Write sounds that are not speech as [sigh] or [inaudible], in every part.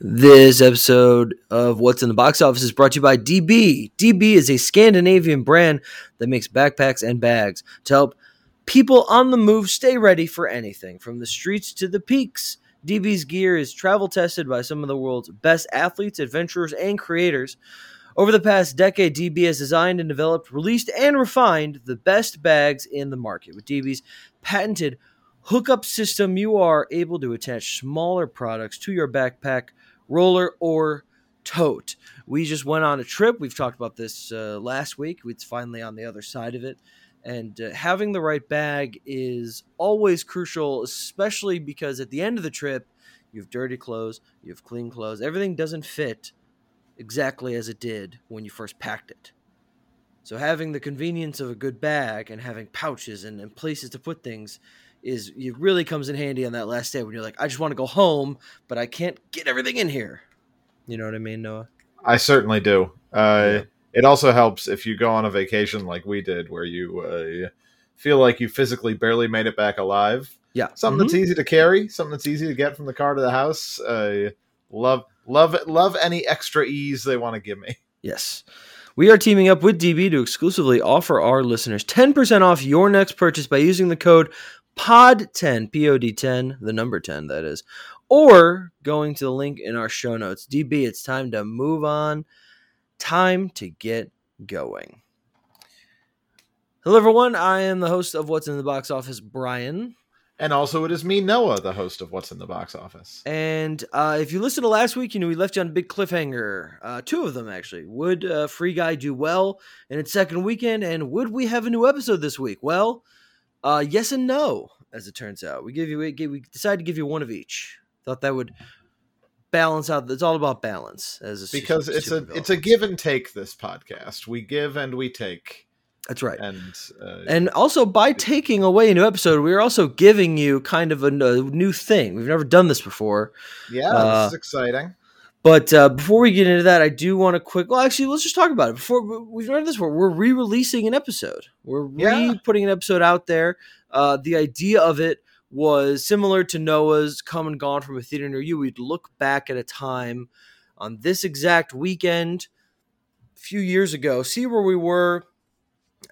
This episode of What's in the Box Office is brought to you by DB. DB is a Scandinavian brand that makes backpacks and bags to help people on the move stay ready for anything, from the streets to the peaks. DB's gear is travel tested by some of the world's best athletes, adventurers, and creators. Over the past decade, DB has designed and developed, released, and refined the best bags in the market. With DB's patented hookup system, you are able to attach smaller products to your backpack roller, or tote. We just went on a trip. We've talked about this uh, last week. It's finally on the other side of it. And uh, having the right bag is always crucial, especially because at the end of the trip, you have dirty clothes, you have clean clothes. Everything doesn't fit exactly as it did when you first packed it. So having the convenience of a good bag and having pouches and, and places to put things is it really comes in handy on that last day when you're like, I just want to go home, but I can't get everything in here. You know what I mean, Noah? I certainly do. Uh, yeah. It also helps if you go on a vacation like we did, where you uh, feel like you physically barely made it back alive. Yeah, something mm-hmm. that's easy to carry, something that's easy to get from the car to the house. Uh, love, love, love any extra ease they want to give me. Yes. We are teaming up with DB to exclusively offer our listeners 10% off your next purchase by using the code POD10, P O D 10, the number 10, that is, or going to the link in our show notes. DB, it's time to move on. Time to get going. Hello, everyone. I am the host of What's in the Box Office, Brian. And also, it is me, Noah, the host of What's in the Box Office. And uh, if you listened to last week, you know we left you on a big cliffhanger. Uh, two of them, actually. Would uh, Free Guy do well in its second weekend? And would we have a new episode this week? Well, uh, yes and no, as it turns out. We give you we, we decided to give you one of each. Thought that would balance out. It's all about balance as a because it's a it's a give and take. This podcast we give and we take. That's right. And uh, and also by taking away a new episode, we're also giving you kind of a, a new thing. We've never done this before. Yeah, uh, this is exciting. But uh, before we get into that, I do want to quick. Well, actually, let's just talk about it. Before we've read this, before we're re-releasing an episode. We're re-putting an episode out there. Uh, the idea of it was similar to Noah's "Come and Gone" from a theater near you. We'd look back at a time on this exact weekend, a few years ago, see where we were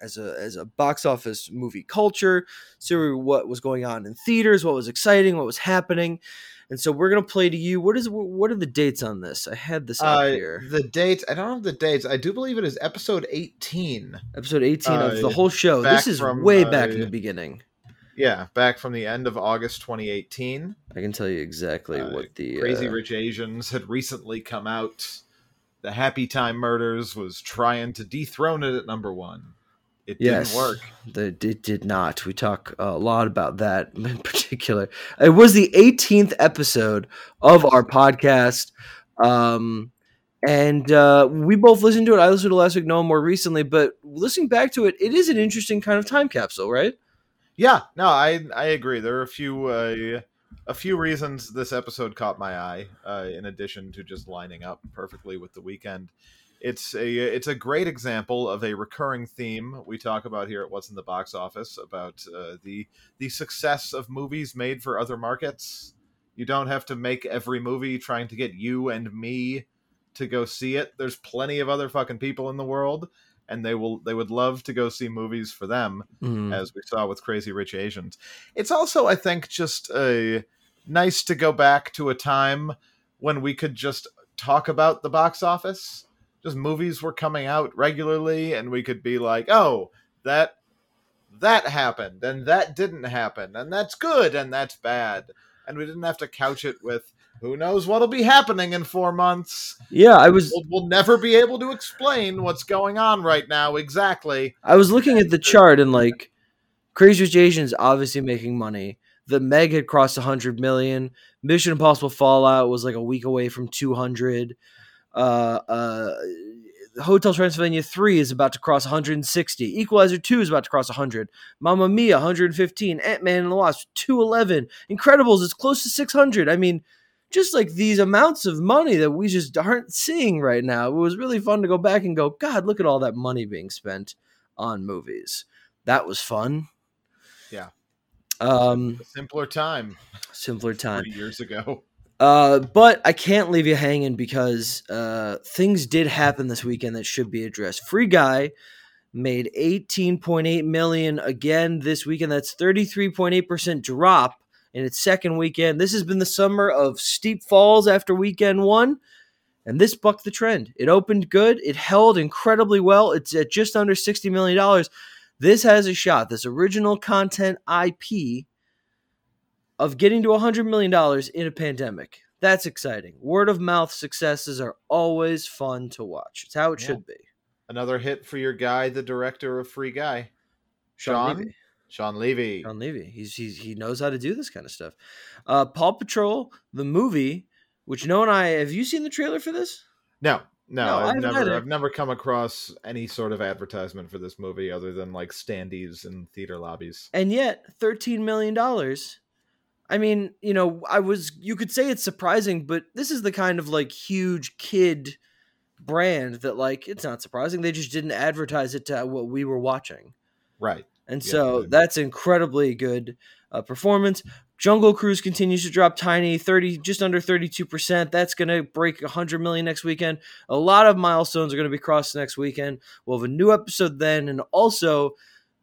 as a as a box office movie culture, see what was going on in theaters, what was exciting, what was happening and so we're gonna play to you. What is what are the dates on this? I had this up uh, here. The dates. I don't have the dates. I do believe it is episode eighteen. Episode eighteen uh, of the whole show. This is from, way back uh, in the beginning. Yeah, back from the end of August 2018. I can tell you exactly uh, what the Crazy uh, Rich Asians had recently come out. The Happy Time Murders was trying to dethrone it at number one. It yes, didn't work. The, it did not. We talk a lot about that [laughs] in particular. It was the 18th episode of our podcast. Um, and uh, we both listened to it. I listened to it last week, no more recently, but listening back to it, it is an interesting kind of time capsule, right? Yeah, no, I I agree. There are a few uh, a few reasons this episode caught my eye. Uh, in addition to just lining up perfectly with the weekend, it's a it's a great example of a recurring theme we talk about here at What's in the Box Office about uh, the the success of movies made for other markets. You don't have to make every movie trying to get you and me to go see it. There's plenty of other fucking people in the world, and they will they would love to go see movies for them, mm. as we saw with Crazy Rich Asians. It's also, I think, just a uh, nice to go back to a time when we could just talk about the box office just movies were coming out regularly and we could be like oh that that happened and that didn't happen and that's good and that's bad. And we didn't have to couch it with who knows what'll be happening in four months? Yeah i was we'll, we'll never be able to explain what's going on right now exactly. I was looking at the chart and like crazy rich asians obviously making money. The meg had crossed a 100 million. Mission impossible fallout was like a week away from 200 uh, uh, Hotel Transylvania 3 is about to cross 160. Equalizer 2 is about to cross 100. Mamma Mia 115. Ant Man and the Wasp 211. Incredibles is close to 600. I mean, just like these amounts of money that we just aren't seeing right now. It was really fun to go back and go, God, look at all that money being spent on movies. That was fun. Yeah. Um, simpler time. Simpler time. years ago. Uh, but I can't leave you hanging because uh, things did happen this weekend that should be addressed. Free Guy made 18.8 million again this weekend. That's 33.8% drop in its second weekend. This has been the summer of steep falls after weekend one, and this bucked the trend. It opened good, it held incredibly well. It's at just under $60 million. This has a shot, this original content IP, of getting to $100 million in a pandemic. That's exciting. Word of mouth successes are always fun to watch. It's how it Yeah. should be. Another hit for your guy, the director of Free Guy, Shawn Shawn Levy. Shawn Levy. Shawn Levy. He's, he's he knows how to do this kind of stuff. Uh, Paw Patrol, the movie, which Noah and I have you seen the trailer for this? No, no, No, I I've never. I've never come across any sort of advertisement for this movie other than like standees and theater lobbies. And yet, thirteen million dollars. I mean, you know, I was you could say it's surprising, but this is the kind of like huge kid brand that like it's not surprising. They just didn't advertise it to what we were watching. Right. And Yeah, so good. that's incredibly good uh, performance. Jungle Cruise continues to drop tiny, 30 just under 32%. That's going to break 100 million next weekend. A lot of milestones are going to be crossed next weekend. We'll have a new episode then and also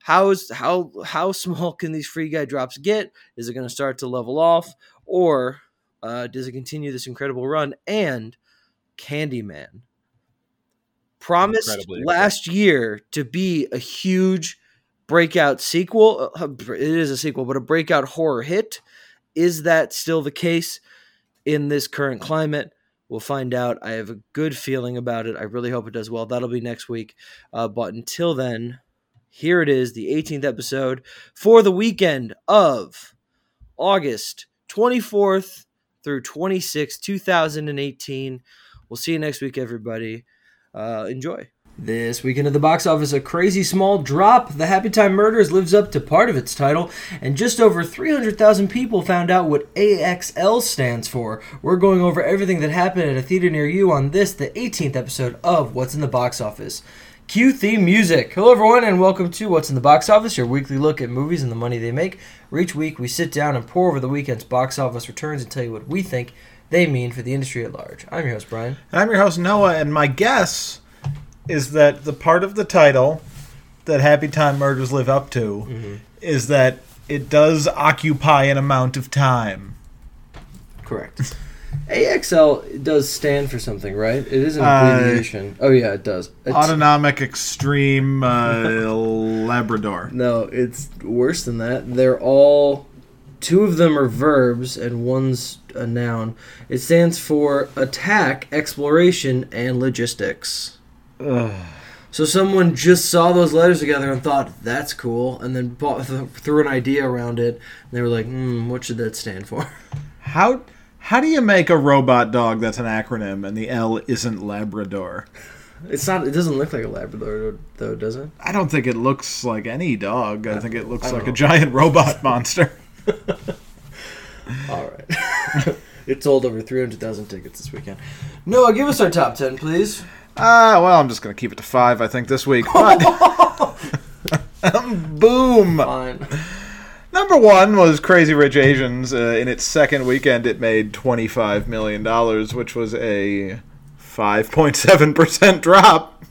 how is how how [laughs] small can these free guy drops get? Is it going to start to level off or uh, does it continue this incredible run and Candyman promised Incredibly last year to be a huge breakout sequel. Uh, It is a sequel, but a breakout horror hit. Is that still the case in this current climate? We'll find out. I have a good feeling about it. I really hope it does well. That'll be next week. Uh, but until then, here it is, the 18th episode for the weekend of August 24th through 26th, 2018. We'll see you next week, everybody. Uh, enjoy. This weekend at the box office, a crazy small drop. The Happy Time Murders lives up to part of its title, and just over 300,000 people found out what AXL stands for. We're going over everything that happened at a theater near you on this, the 18th episode of What's in the Box Office. Cue theme music. Hello, everyone, and welcome to What's in the Box Office, your weekly look at movies and the money they make. Where each week we sit down and pour over the weekend's box office returns and tell you what we think they mean for the industry at large. I'm your host, Brian. I'm your host Noah, and my guess is that the part of the title that Happy Time Murders live up to Mm-hmm. is that it does occupy an amount of time. Correct. [laughs] AXL does stand for something, right? It is an Uh, abbreviation. oh yeah, it does. It's- Autonomic Extreme uh, [laughs] Labrador. no, it's worse than that. They're all two of them are verbs and one's a noun. It stands for attack, exploration, and logistics. So someone just saw those letters together and thought that's cool, and then bought, th- threw an idea around it. And they were like, "Hmm, what should that stand for?" [laughs] How how do you make a robot dog that's an acronym and the L isn't Labrador? It's not. It doesn't look like a Labrador, though, does it? I don't think it looks like any dog. I think it looks I like a giant [laughs] robot monster. All right. [laughs] it sold over 300,000 tickets this weekend. Noah, give us our top 10, please. Ah, well, I'm just gonna keep it to five. I think this week. [laughs] But boom. Fine. Number one was Crazy Rich Asians. Uh, in its second weekend, it made $25 million, which was a 5.7% drop,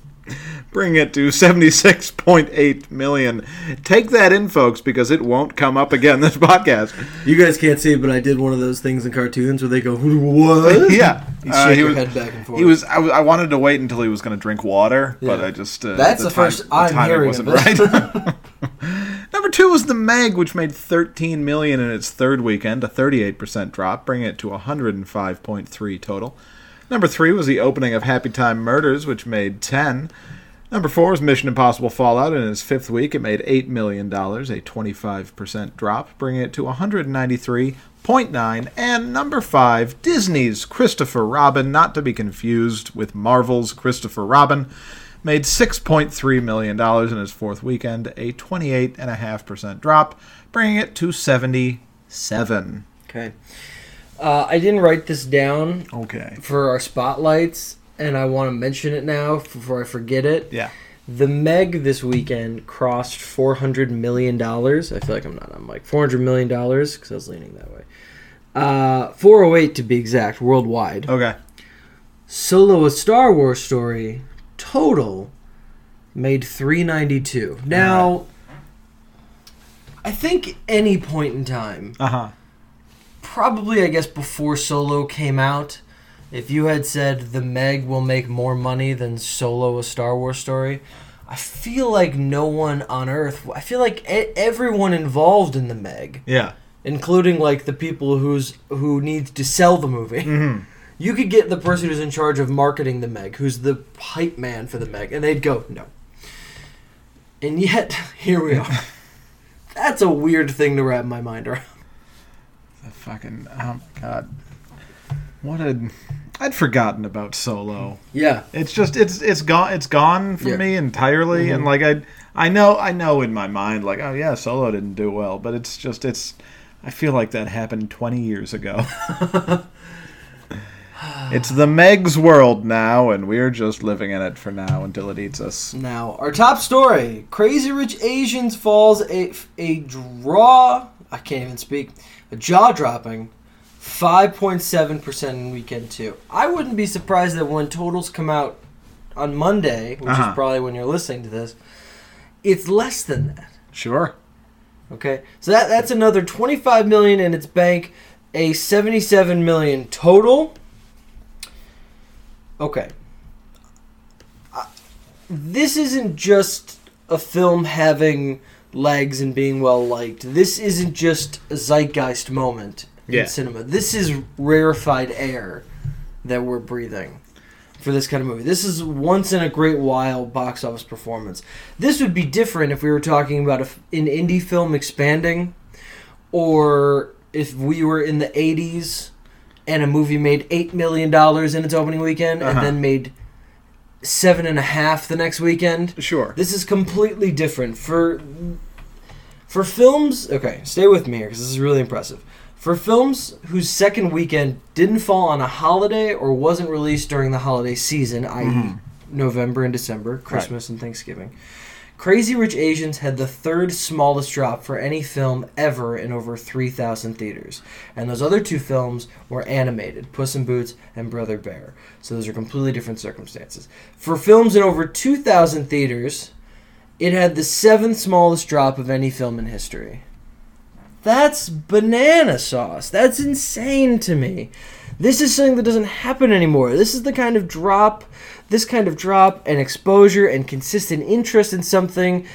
bringing it to 76.8 million. Take that in, folks, because it won't come up again this podcast. You guys can't see it, but I did one of those things in cartoons where they go, what? [laughs] yeah. You Uh, shake he your was, head back and forth. he was I, I wanted to wait until he was going to drink water, but I just uh, That's the first I'm timing hearing wasn't of it. right. [laughs] [laughs] Two was the Meg, which made 13 million in its third weekend, a 38% drop, bringing it to 105.3 total. Number three was the opening of Happy Time Murders, which made 10. Number four was Mission Impossible Fallout. and In its fifth week, it made $8 million, a 25% drop, bringing it to 193.9. And number five, Disney's Christopher Robin, not to be confused with Marvel's Christopher Robin, made $6.3 million in its fourth weekend, a 28.5% drop, bringing it to 77. Okay. Uh, I didn't write this down Okay. for our spotlights, and I want to mention it now before I forget it. Yeah. The Meg this weekend crossed four hundred million dollars. I feel like I'm not on mic. Four hundred million dollars because I was leaning that way. Uh, 408 to be exact, worldwide. Okay. Solo a Star Wars story total made 392. Now I think any point in time, Uh huh. probably I guess before Solo came out, if you had said the Meg will make more money than Solo a Star Wars story, I feel like no one on earth, I feel like e- everyone involved in the Meg, Yeah. including like the people who's who needs to sell the movie. Mm-hmm. You could get the person who's in charge of marketing the Meg, who's the hype man for the Meg, and they'd go, no. And yet, [laughs] here we are. [laughs] That's a weird thing to wrap my mind around. The fucking oh my god. What a I'd forgotten about Solo. Yeah. It's just it's it's gone it's gone from Yeah. me entirely and like I I know I know in my mind like oh yeah Solo didn't do well but it's just it's I feel like that happened 20 years ago. [laughs] [sighs] it's the Meg's world now and we're just living in it for now until it eats us. Now, our top story Crazy Rich Asians falls a, a draw. I can't even speak. A jaw dropping 5.7% in weekend two. I wouldn't be surprised that when totals come out on Monday, which Uh-huh. is probably when you're listening to this, it's less than that. Sure. Okay, so that that's another 25 million in its bank, a 77 million total. Okay, this isn't just a film having legs and being well liked. This isn't just a zeitgeist moment Yeah. in cinema. This is rarefied air that we're breathing for this kind of movie. This is once in a great while box office performance. This would be different if we were talking about f an indie film expanding, or if we were in the '80s and a movie made eight million dollars in its opening weekend Uh-huh. and then made seven and a half the next weekend. Sure. This is completely different for for films. Okay, stay with me here because this is really impressive. For films whose second weekend didn't fall on a holiday or wasn't released during the holiday season, i.e., Mhm. November and December, Christmas and Thanksgiving, Crazy Rich Asians had the third smallest drop for any film ever in over 3,000 theaters. And those other two films were animated Puss in Boots and Brother Bear. So those are completely different circumstances. For films in over 2,000 theaters, it had the seventh smallest drop of any film in history. That's banana sauce. That's insane to me. This is something that doesn't happen anymore. This is the kind of drop, this kind of drop and exposure and consistent interest in something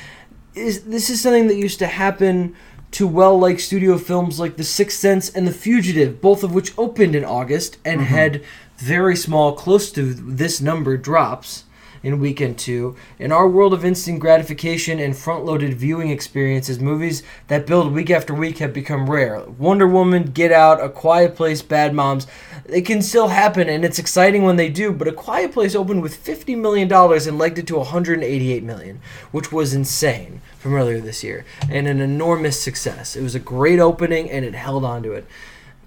is this is something that used to happen to well-liked studio films like The Sixth Sense and The Fugitive, both of which opened in August and mm-hmm. had very small, close to this number drops in weekend two. In our world of instant gratification and front loaded viewing experiences, movies that build week after week have become rare. Wonder Woman, Get Out, A Quiet Place, Bad Moms, they can still happen and it's exciting when they do, but A Quiet Place opened with $50 million and legged it to 188 million, which was insane from earlier this year and an enormous success. It was a great opening and it held on to it.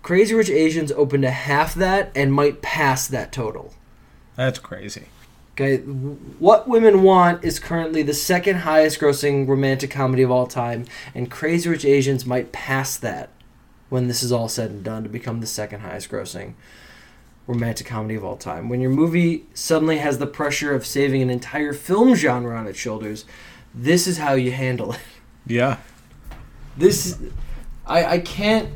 Crazy Rich Asians opened to half that and might pass that total. That's crazy. Okay, What Women Want is currently the second highest grossing romantic comedy of all time, and Crazy Rich Asians might pass that when this is all said and done to become the second highest grossing romantic comedy of all time. When your movie suddenly has the pressure of saving an entire film genre on its shoulders, this is how you handle it. Yeah. This, I, I can't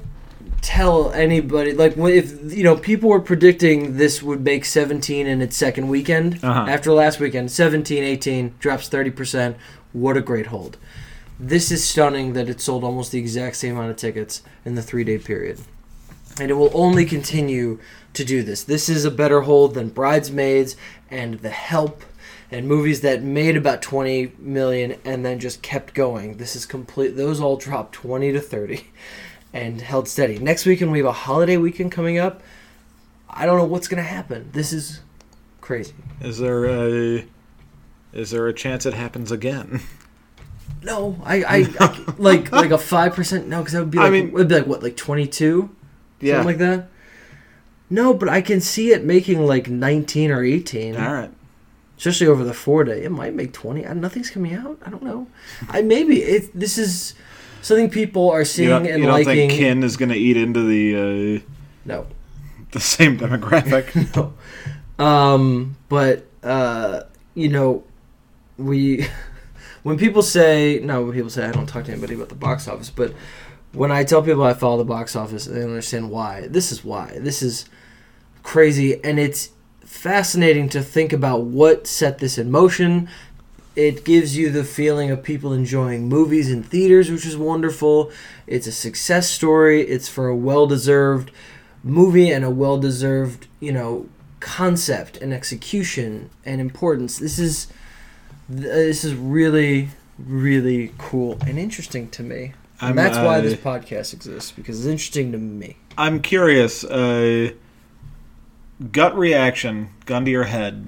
tell anybody like if you know people were predicting this would make 17 in its second weekend Uh-huh. after last weekend 17 18 drops 30% what a great hold. This is stunning that it sold almost the exact same amount of tickets in the three day period. And it will only continue to do this. This is a better hold than bridesmaids and the help and movies that made about 20 million and then just kept going. This is complete those all dropped 20 to 30 and held steady next weekend we have a holiday weekend coming up i don't know what's going to happen this is crazy Is there a is there a chance it happens again? [laughs] no i i, I like like a 5% no because that would be I like mean- it would be like what like 22 something like that no but i can see it making like 19 or 18 All right. especially over the four day. It might make twenty. Uh, nothing's coming out. I don't know. I maybe it. This is something people are You seeing don't, and you don't liking. think kin is going to eat into the uh, no, the same demographic? [laughs] no. Um, but uh, you know, we [laughs] when people say no, when people say I don't talk to anybody about the box office, but when I tell people I follow the box office, they understand why. This is why. This is crazy, and it's fascinating to think about what set this in motion. It gives you the feeling of people enjoying movies in theaters, which is wonderful. It's a success story. It's for a well-deserved movie and a well-deserved, you know, concept and execution and importance. This is this is really really cool and interesting to me. And I'm, that's why uh, this podcast exists because it's interesting to me. I'm curious. Uh, gut reaction, gun to your head.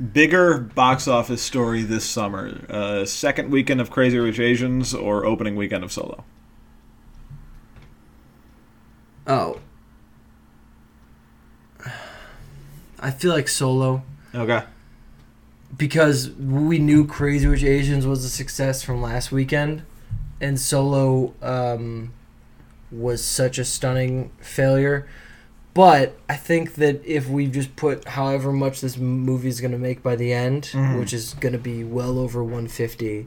Bigger box office story this summer: uh, second weekend of Crazy Rich Asians or opening weekend of Solo? Oh. I feel like Solo Okay. because we knew Crazy Rich Asians was a success from last weekend, and Solo um, was such a stunning failure. But I think that if we just put however much this movie is going to make by the end, Mhm. which is going to be well over 150,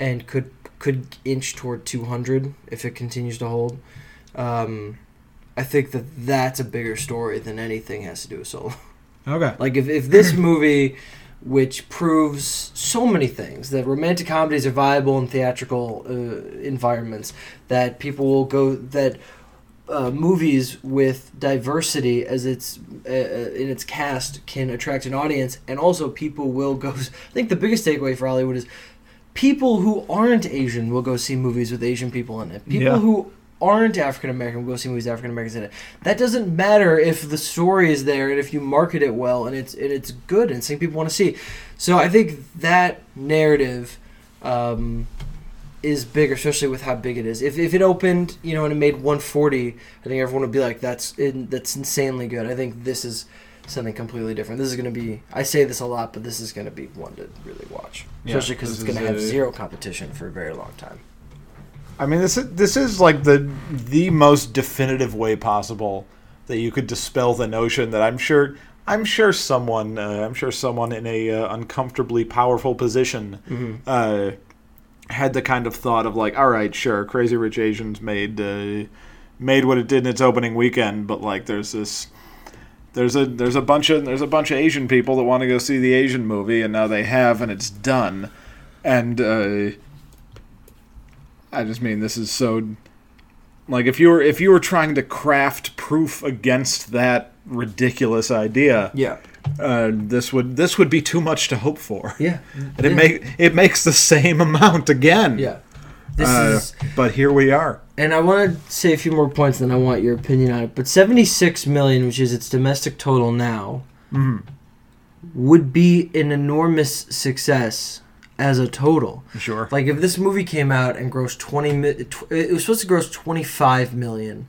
and could could inch toward 200 if it continues to hold, um, I think that that's a bigger story than anything has to do with Solo. Okay. Like if, if this [laughs] movie, which proves so many things, that romantic comedies are viable in theatrical uh, environments, that people will go that uh, movies with diversity as its uh, uh, in its cast can attract an audience, and also people will go. [laughs] I think the biggest takeaway for Hollywood is people who aren't Asian will go see movies with Asian people in it. People Yeah. who aren't African American will go see movies with African Americans in it. That doesn't matter if the story is there and if you market it well and it's and it's good and something people want to see. So I think that narrative um, is bigger, especially with how big it is. If, if it opened, you know, and it made 140, I think everyone would be like, "That's in, that's insanely good." I think this is something completely different. This is going to be. I say this a lot, but this is going to be one to really watch, Yeah, especially because it's going to have zero competition for a very long time. I mean, this is, this is like the the most definitive way possible that you could dispel the notion that I'm sure I'm sure someone uh, I'm sure someone in a uh, uncomfortably powerful position uh, had the kind of thought of like, all right, sure, Crazy Rich Asians made uh, made what it did in its opening weekend, but like, there's this. There's a there's a bunch of there's a bunch of Asian people that want to go see the Asian movie, and now they have, and it's done. And uh, I just mean this is so like if you were if you were trying to craft proof against that ridiculous idea, Yeah, uh, this would this would be too much to hope for. yeah, [laughs] And it make it makes the same amount again. yeah. This Uh, is, but here we are. and I want to say a few more points, then I want your opinion on it. But seventy-six million, which is its domestic total now, Mhm. would be an enormous success as a total. Sure. Like if this movie came out and grossed 20 it was supposed to gross 25 million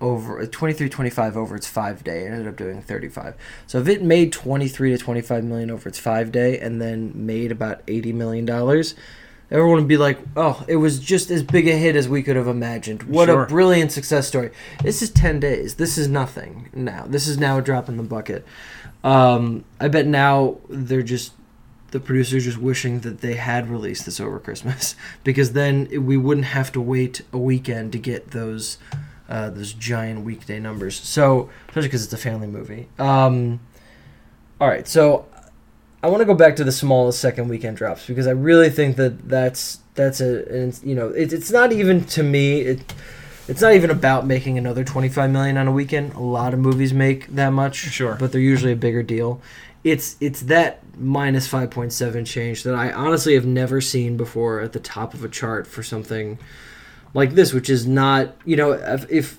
over 23 25 over its 5 day. It ended up doing 35. So if it made 23 to 25 million over its 5 day and then made about 80 million dollars, everyone would be like, "Oh, it was just as big a hit as we could have imagined. What Sure. a brilliant success story." This is 10 days. This is nothing now. This is now a drop in the bucket. Um, I bet now they're just the producers just wishing that they had released this over Christmas [laughs] because then we wouldn't have to wait a weekend to get those uh, those giant weekday numbers. So especially because it's a family movie. Um, all right, so I want to go back to the smallest second weekend drops because I really think that that's that's a you know it, it's not even to me it. It's not even about making another 25 million on a weekend. A lot of movies make that much, Sure. but they're usually a bigger deal. It's it's that minus 5.7 change that I honestly have never seen before at the top of a chart for something like this, which is not you know if, if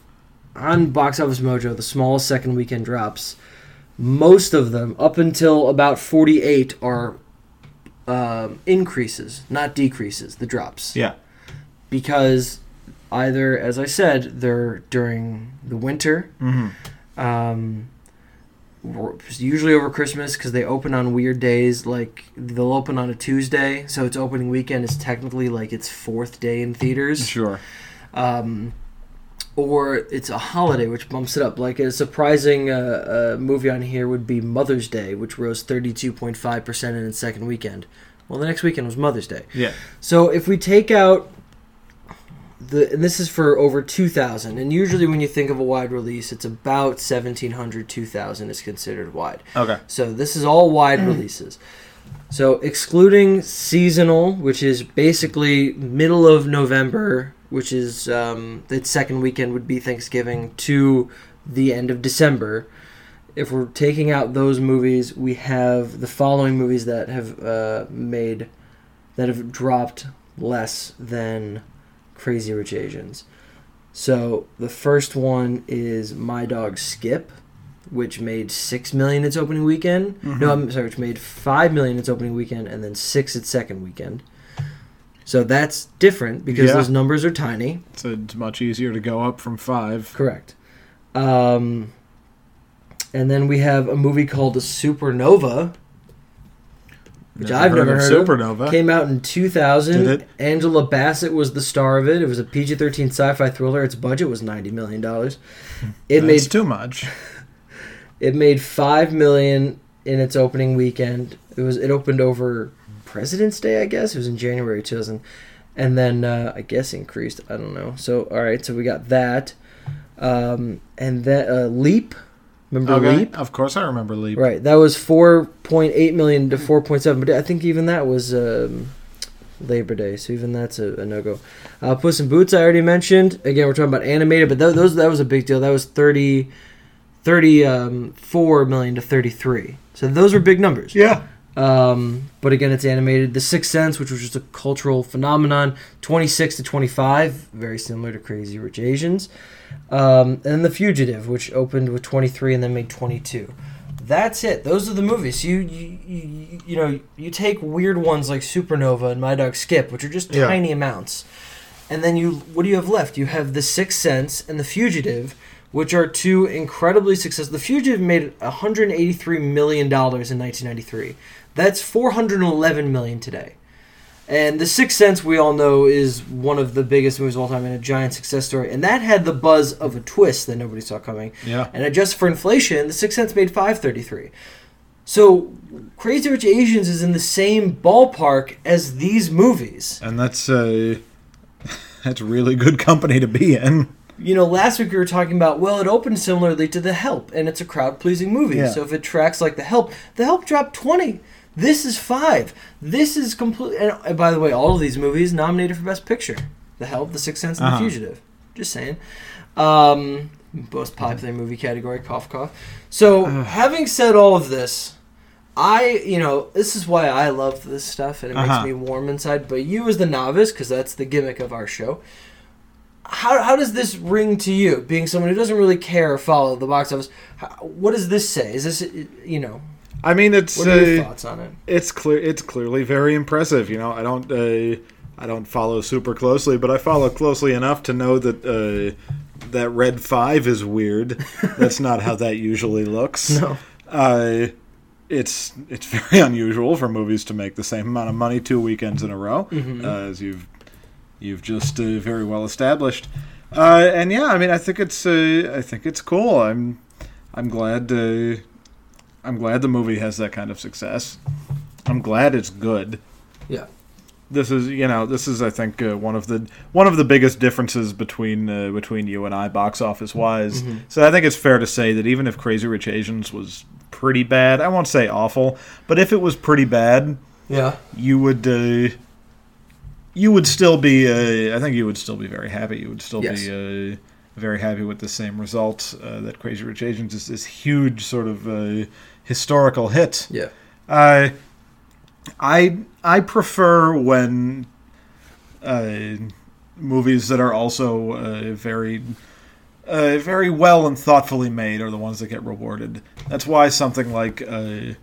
on Box Office Mojo the smallest second weekend drops, most of them up until about 48 are um, increases, not decreases. The drops Yeah. because either, as I said, they're during the winter, Mm-hmm. um, usually over Christmas because they open on weird days. Like they'll open on a Tuesday, so its opening weekend is technically like its fourth day in theaters. Sure. Um, or it's a holiday, which bumps it up. Like a surprising uh, uh, movie on here would be Mother's Day, which rose 32.5% in its second weekend. Well, the next weekend was Mother's Day. Yeah. So if we take out the, and this is for over 2,000, and usually when you think of a wide release, it's about 1,700, 2,000 is considered wide. Okay. So this is all wide releases. So excluding seasonal, which is basically middle of November, which is um, the second weekend would be Thanksgiving to the end of December. If we're taking out those movies, we have the following movies that have uh, made that have dropped less than Crazy Rich Asians. So the first one is My Dog Skip, which made six million its opening weekend. No, I'm sorry, which made five million its opening weekend, and then six its second weekend. So that's different because Yeah. those numbers are tiny. So it's much easier to go up from five. Correct. Um, and then we have a movie called Supernova, which I've never heard of. Supernova. Came out in 2000. Did it? Angela Bassett was the star of it. It was a PG-13 sci-fi thriller. Its budget was 90 million dollars. It That's made too much. [laughs] it made 5 million in its opening weekend. It was it opened over President's Day, I guess. It was in January 2000. And then uh, I guess increased. I don't know. So all right, so we got that. Um, and then uh, Leap. Remember Okay. Leap? Of course, I remember Leap. Right. That was 4.8 million to 4.7, but I think even that was um, Labor Day, so even that's a, a no go. Uh, Puss in Boots, I already mentioned. Again, we're talking about animated, but th- those that was a big deal. That was 30, 34 million to 33. So those were big numbers. Yeah. Um, but again, it's animated. The Sixth Sense, which was just a cultural phenomenon, 26 to 25, very similar to Crazy Rich Asians. Um, and The Fugitive, which opened with 23 and then made 22. That's it. Those are the movies. You, you, you, you know, you take weird ones like Supernova and My Dog Skip, which are just Yeah. tiny amounts, and then you, what do you have left? You have The Sixth Sense and The Fugitive, which are two incredibly successful. The Fugitive made 183 million dollars in 1993. That's 411 million today. And The Sixth Sense, we all know, is one of the biggest movies of all time and a giant success story. And that had the buzz of a twist that nobody saw coming. Yeah. And adjusted for inflation, The Sixth Sense made 533. So Crazy Rich Asians is in the same ballpark as these movies. And that's uh, [laughs] that's really good company to be in. You know, last week we were talking about, well, it opened similarly to The Help, and it's a crowd pleasing movie. Yeah. So if it tracks like The Help, The Help dropped 20. This is five. This is complete. And uh, by the way, all of these movies nominated for Best Picture The Help, The Sixth Sense, and Uh-huh. The Fugitive. Just saying. Um, most popular movie category, cough, cough. So, having said all of this, I, you know, this is why I love this stuff and it Uh-huh. makes me warm inside. But you, as the novice, because that's the gimmick of our show, how, how does this ring to you, being someone who doesn't really care or follow the box office? How, what does this say? Is this, you know, I mean, it's what are your uh, thoughts on it? it's clear it's clearly very impressive. You know, I don't uh, I don't follow super closely, but I follow closely enough to know that uh, that red five is weird. [laughs] That's not how that usually looks. No. Uh, it's it's very [laughs] unusual for movies to make the same amount of money two weekends in a row, Mhm. uh, as you've you've just uh, very well established. Uh, and yeah, I mean, I think it's uh, I think it's cool. I'm I'm glad I'm glad the movie has that kind of success. I'm glad it's good. Yeah. This is you know this is I think uh, one of the one of the biggest differences between uh, between you and I box office wise. Mhm. So I think it's fair to say that even if Crazy Rich Asians was pretty bad, I won't say awful, but if it was pretty bad, Yeah. you would uh, you would still be uh, I think you would still be very happy. You would still Yes. be uh, very happy with the same result uh, that Crazy Rich Asians is this huge sort of uh, historical hit. Yeah. Uh, I I prefer when uh, movies that are also uh, very uh, very well and thoughtfully made are the ones that get rewarded. That's why something like uh,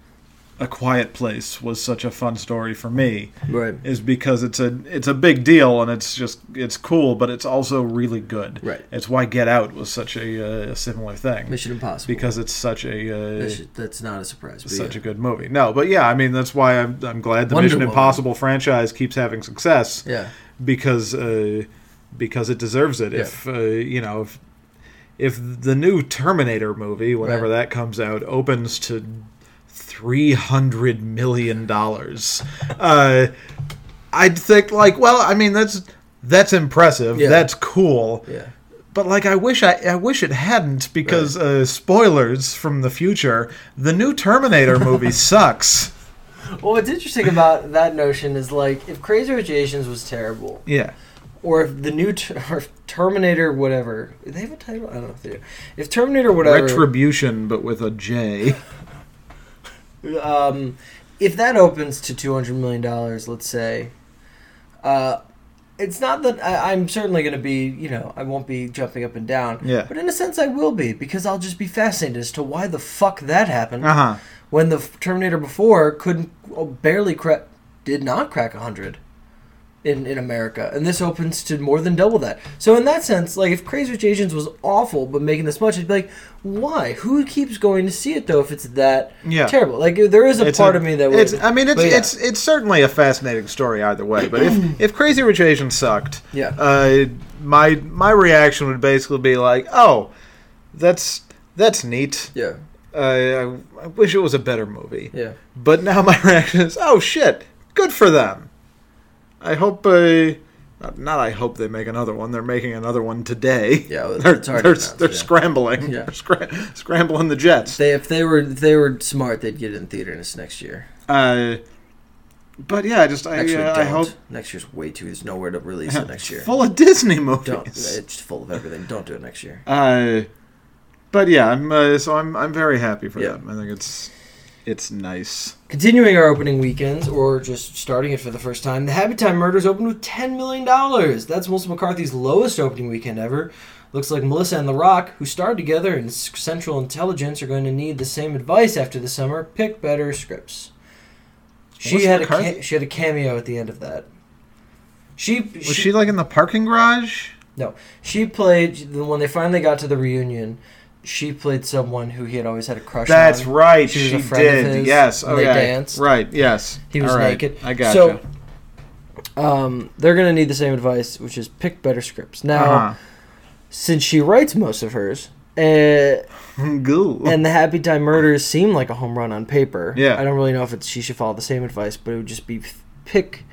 A Quiet Place was such a fun story for me Right. is because it's a it's a big deal and it's just it's cool, but it's also really good. Right. It's why Get Out was such a, uh, a similar thing Mission Impossible. because it's such a uh, That that's not a surprise. Such yeah. a good movie. No, but yeah, I mean that's why I'm I'm glad the Wonder Mission Woman. Impossible franchise keeps having success yeah. because uh, because it deserves it. Yeah. If uh, you know if if the new Terminator movie, whenever Right. that comes out, opens to three hundred million dollars, uh, I'd think like, well, I mean that's that's impressive. Yeah. That's cool. Yeah. But like, I wish I, I wish it hadn't because uh, spoilers from the future. The new Terminator movie [laughs] sucks. Well, what's interesting about that notion is like if Crazy Rich Asians was terrible, Yeah, or if the new ter- or Terminator whatever they have a title, I don't know if they do. If Terminator whatever, Retribution, but with a J. [laughs] um, if that opens to two hundred million dollars, let's say, uh, it's not that I, I'm certainly going to be, you know, I won't be jumping up and down. Yeah. But in a sense, I will be because I'll just be fascinated as to why the fuck that happened Uh huh. when the Terminator before couldn't oh, barely crack, did not crack hundred. In, in America, and this opens to more than double that. So in that sense, like if Crazy Rich Asians was awful but making this much, I'd be like, why? Who keeps going to see it though if it's that Yeah. terrible? Like there is a It's part a- of me that would. It's, I mean, it's yeah. it's it's certainly a fascinating story either way. But if [clears throat] if Crazy Rich Asians sucked, Yeah. uh, my my reaction would basically be like, oh, that's that's neat. yeah, Uh, I, I wish it was a better movie. yeah. But now my [laughs] reaction is, oh shit, good for them. I hope. Uh, not, not I hope they make another one. They're making another one today. Yeah, well, they're they're, they're yeah. scrambling. Yeah. They're [laughs] scra- scrambling the jets. They if they were if they were smart, they'd get it in theaters next year. Uh, but yeah, I just I, Actually, uh. I hope next year's way too. There's nowhere to release it next year. [laughs] full of Disney movies. Don't. It's full of everything. Don't do it next year. Uh, but yeah, I'm uh, so I'm I'm very happy for Yeah. them. I think it's it's nice. Continuing our opening weekends, or just starting it for the first time, the Happy Time Murders opened with $10 million. That's Melissa McCarthy's lowest opening weekend ever. Looks like Melissa and The Rock, who starred together in Central Intelligence, are going to need the same advice after the summer. Pick better scripts. She Melissa had a McCarthy? ca- she had a cameo at the end of that. She Was she, like in the parking garage? no she played when they finally got to the reunion. She played someone who he had always had a crush on. That's right. She was She, a friend of did. his, yes. and Okay. they danced. Right. Yes. He was right. naked. I got So, Um, they're gonna need the same advice, which is pick better scripts. Now, Uh-huh. since she writes most of hers, [laughs] uh, and the Happy Time Murders seem like a home run on paper. Yeah. I don't really know if it's she should follow the same advice, but it would just be pick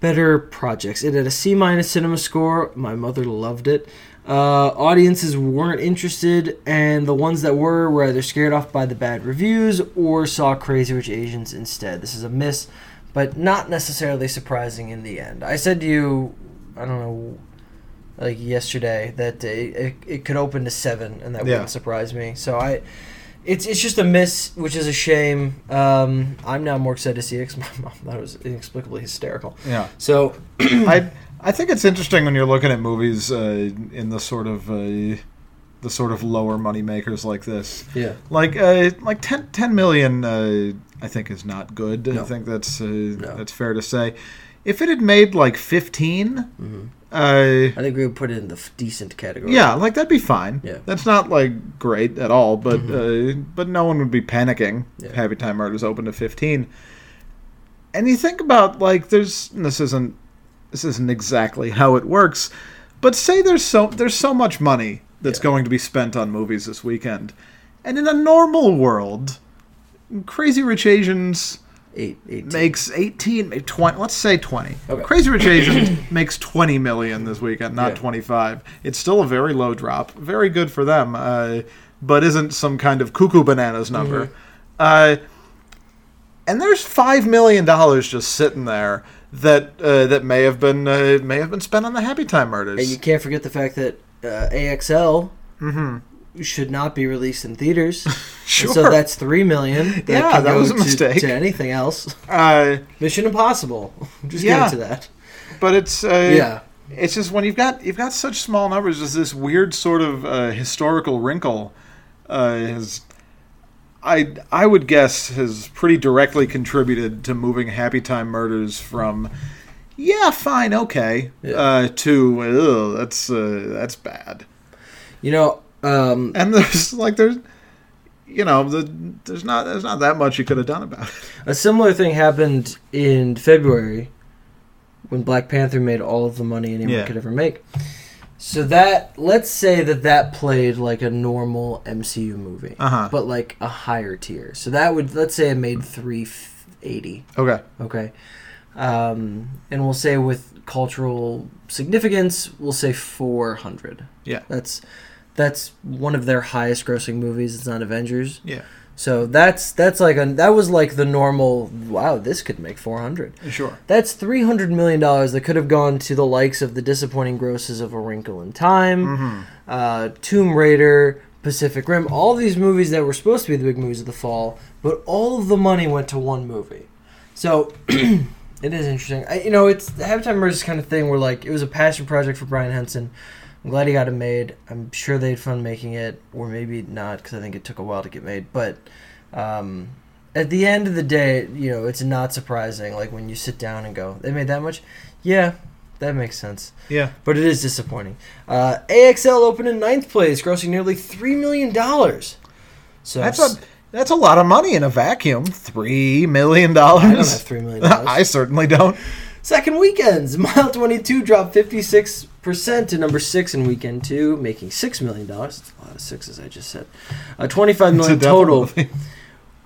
better projects. It had a C minus CinemaScore. My mother loved it. Uh, audiences weren't interested, and the ones that were were either scared off by the bad reviews or saw Crazy Rich Asians instead. This is a miss, but not necessarily surprising in the end. I said to you, I don't know, like yesterday, that it, it, it could open to seven, and that Yeah. wouldn't surprise me. So I, it's it's just a miss, which is a shame. Um, I'm now more excited to see it 'cause [laughs] my mom thought it was inexplicably hysterical. yeah. So [clears throat] I I think it's interesting when you're looking at movies uh, in the sort of uh, the sort of lower money makers like this. yeah, Like uh, like 10, 10 million, uh, I think is not good. No. I think that's uh, No. that's fair to say. If it had made like 15 Mhm. uh, I think we would put it in the f- decent category. yeah, like that'd be fine. Yeah. That's not like great at all, but uh, but no one would be panicking. if Yeah. Happy Time Murders open to 15. And you think about like there's and this isn't this isn't exactly how it works, but say there's so there's so much money that's Yeah. going to be spent on movies this weekend. And in a normal world, Crazy Rich Asians eight, 18. makes 18 maybe 20 let's say 20 Okay. crazy rich asians [coughs] makes 20 million this weekend not Yeah. 25 it's still a very low drop very good for them uh, but isn't some kind of cuckoo bananas number Mm-hmm. uh, and there's five million dollars just sitting there that uh, that may have been uh, may have been spent on the happy time murders And you can't forget the fact that uh, AXL mm-hmm. should not be released in theaters. sure [laughs] And so that's three million. That Yeah, that was a to- mistake. To, anything else. [laughs] uh, Mission Impossible. [laughs] Just Yeah. get to that. but it's uh, Yeah. it's just when you've got you've got such small numbers, there's this weird sort of uh, historical wrinkle. Uh, is I I would guess has pretty directly contributed to moving Happy Time Murders from yeah, fine, okay, Yeah. uh, to that's uh, that's bad. You know, um, And there's like there's you know the, there's not there's not that much you could have done about it. a similar thing happened in February when Black Panther made all of the money anyone Yeah. could ever make. So that let's say that that played like a normal MCU movie, Uh-huh. but like a higher tier. So that would let's say it made three eighty. Okay. Okay. Um, and we'll say with cultural significance, we'll say 400. Yeah. That's that's one of their highest grossing movies. It's not Avengers. Yeah. So that's that's like a that was like the normal. Wow, this could make 400. Sure. That's 300 million dollars that could have gone to the likes of the disappointing grosses of A Wrinkle in Time, Mm-hmm. uh, Tomb Raider, Pacific Rim, all these movies that were supposed to be the big movies of the fall, but all of the money went to one movie. So [clears throat] it is interesting. I, you know, it's the Happy Time Murders kind of thing where like it was a passion project for Brian Henson. I'm glad he got it made. I'm sure they had fun making it, or maybe not because I think it took a while to get made. But um, at the end of the day, you know, it's not surprising. Like when you sit down and go, they made that much. Yeah, that makes sense. Yeah. But it is disappointing. Uh, AXL opened in ninth place, grossing nearly three million dollars. So That's a that's a lot of money in a vacuum. $3 million. I don't have three million dollars. [laughs] I certainly don't. Second weekends, [laughs] Mile 22 dropped 56% to number six in weekend two, making $6 million. That's a lot of sixes, I just said. Uh, 25 [laughs] million total.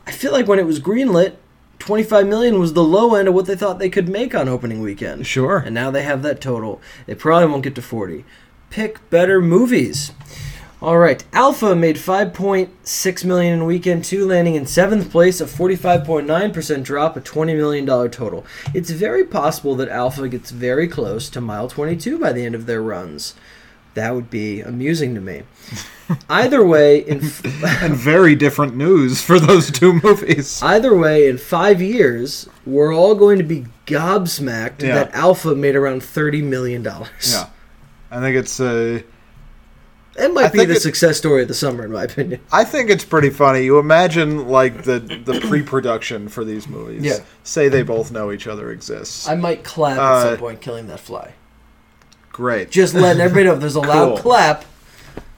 I feel like when it was greenlit, 25 million was the low end of what they thought they could make on opening weekend. Sure. And now they have that total. They probably won't get to 40. Pick better movies. All right, Alpha made 5.6 million in weekend 2 landing in 7th place, a 45.9% drop, a 20 million dollar total. It's very possible that Alpha gets very close to mile 22 by the end of their runs. That would be amusing to me. [laughs] Either way, in [laughs] and very different news for those two movies. Either way, in five years, we're all going to be gobsmacked Yeah. that Alpha made around thirty million dollars. Yeah. I think it's uh it might I be the it- success story of the summer, in my opinion. I think it's pretty funny. You imagine like the the pre-production for these movies. Yeah. Say they both know each other exists. I might clap at Uh, some point, killing that fly. Great. Just letting everybody know if there's a loud clap.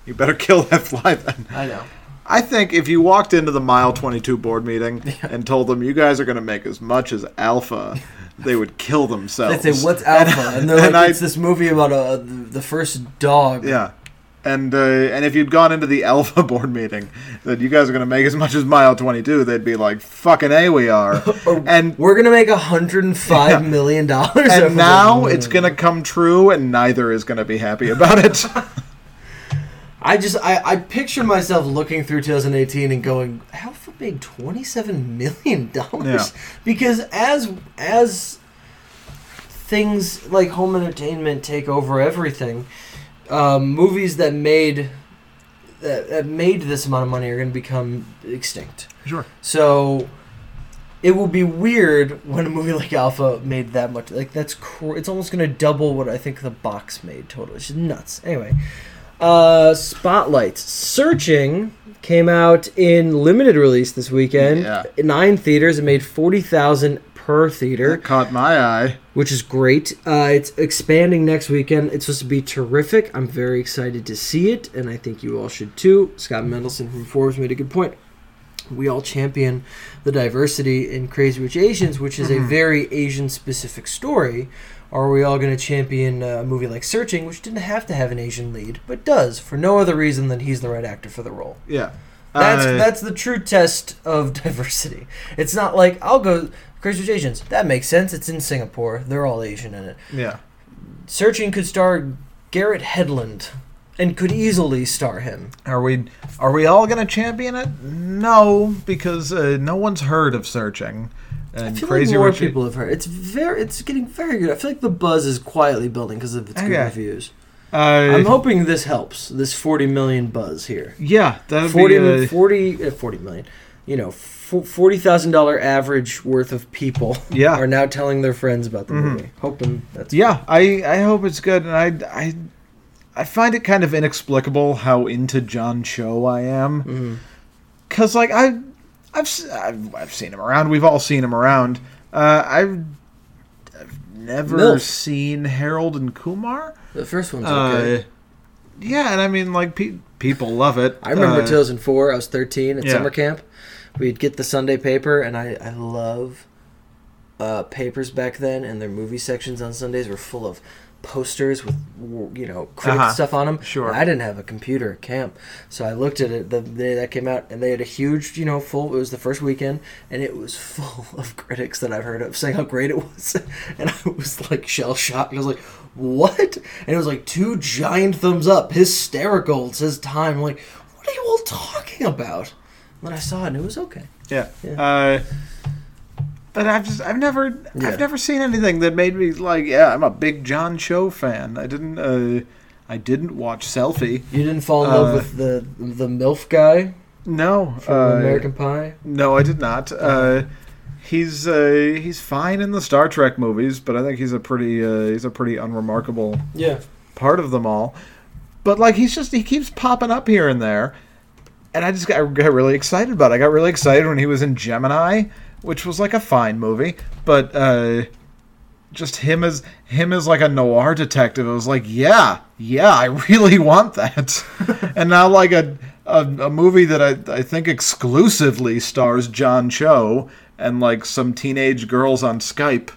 You better kill that fly then. I know. I think if you walked into the Mile 22 board meeting [laughs] and told them you guys are going to make as much as Alpha, [laughs] they would kill themselves. They say, "What's Alpha?" [laughs] And they're like, I- "It's this movie about a the the first dog." Yeah. And uh, and if you'd gone into the [laughs] Alpha board meeting that you guys are going to make as much as Mile 22, they'd be like, "Fucking a, we are." [laughs] and We're gonna make a hundred and five million dollars. and now it's going to come true, and neither is going to be happy about it. [laughs] I just I, I picture myself looking through 2018 and going, Alpha made 27 million dollars Yeah. because as as things like home entertainment take over everything, um, movies that made that, that made this amount of money are going to become extinct. Sure. So it will be weird when a movie [laughs] like Alpha made that much. Like that's cr- it's almost going to double what I think the box made total. It's just nuts. Anyway, uh, Spotlights Searching came out in limited release this weekend. Yeah. In nine theaters. It made forty thousand per theater That caught my eye. which is great. Uh, it's expanding next weekend. It's supposed to be terrific. I'm very excited to see it, and I think you all should too. Scott Mendelson from Forbes made a good point. We all champion the diversity in Crazy Rich Asians, which is a very Asian specific story. Are we all going to champion uh, a movie like Searching, which didn't have to have an Asian lead, but does for no other reason than he's the right actor for the role? Yeah. That's Uh, that's the true test of [laughs] diversity. It's not like I'll go Crazy Rich Asians. That makes sense. It's in Singapore. They're all Asian in it. yeah. Searching could star Garrett Hedlund, and could easily star him. Are we are we all going to champion it? No, because uh, no one's heard of searching. And Crazy like more Rich- people have heard. It's very. It's getting very good. I feel like the buzz is quietly building because of its good reviews. Uh, I'm hoping this helps. This 40 million buzz here. yeah, that 40, be. Uh, 40, uh, 40 million. You know, forty thousand dollar average worth of people Yeah. are now telling their friends about the Mhm. movie. Hoping that's yeah, I I hope it's good, and I I I find it kind of inexplicable how into John Cho I am. Mhm. Cause like I I've, I've I've seen him around. We've all seen him around. Uh, I've I've never Milf. seen Harold and Kumar. The first one's okay. Uh, yeah, and I mean, like pe- people love it. I remember Uh, 2004. I was 13 at yeah. summer camp. We'd get the Sunday paper, and I, I love uh, papers back then, and their movie sections on Sundays were full of posters with you know critic Uh-huh. stuff on them. Sure. And I didn't have a computer at camp, so I looked at it the day that came out, and they had a huge you know full. It was the first weekend, and it was [laughs] full of critics that I've heard of saying how great it was, [laughs] and I was like shell shocked. I was like, "What?" And it was like two giant thumbs up, hysterical. It says time. I'm like, what are you all talking about? Then I saw it, and it was okay. Yeah. Yeah. Uh, but I've just I've never Yeah. I've never seen anything that made me like yeah I'm a big John Cho fan. I didn't uh, I didn't watch Selfie. You didn't fall in love Uh, with the the MILF guy No. from uh, American Pie? No, I did not. Uh, he's uh, he's fine in the Star Trek movies, but I think he's a pretty uh, he's a pretty unremarkable Yeah. part of them all. But like he's just he keeps popping up here and there, and I just got, got really excited about it. I got really excited when he was in Gemini, which was like a fine movie, but uh, just him as him as like a noir detective. It was like, yeah, yeah, I [laughs] really want that. and now like a, a a movie that I I think exclusively stars John Cho and like some teenage girls on Skype.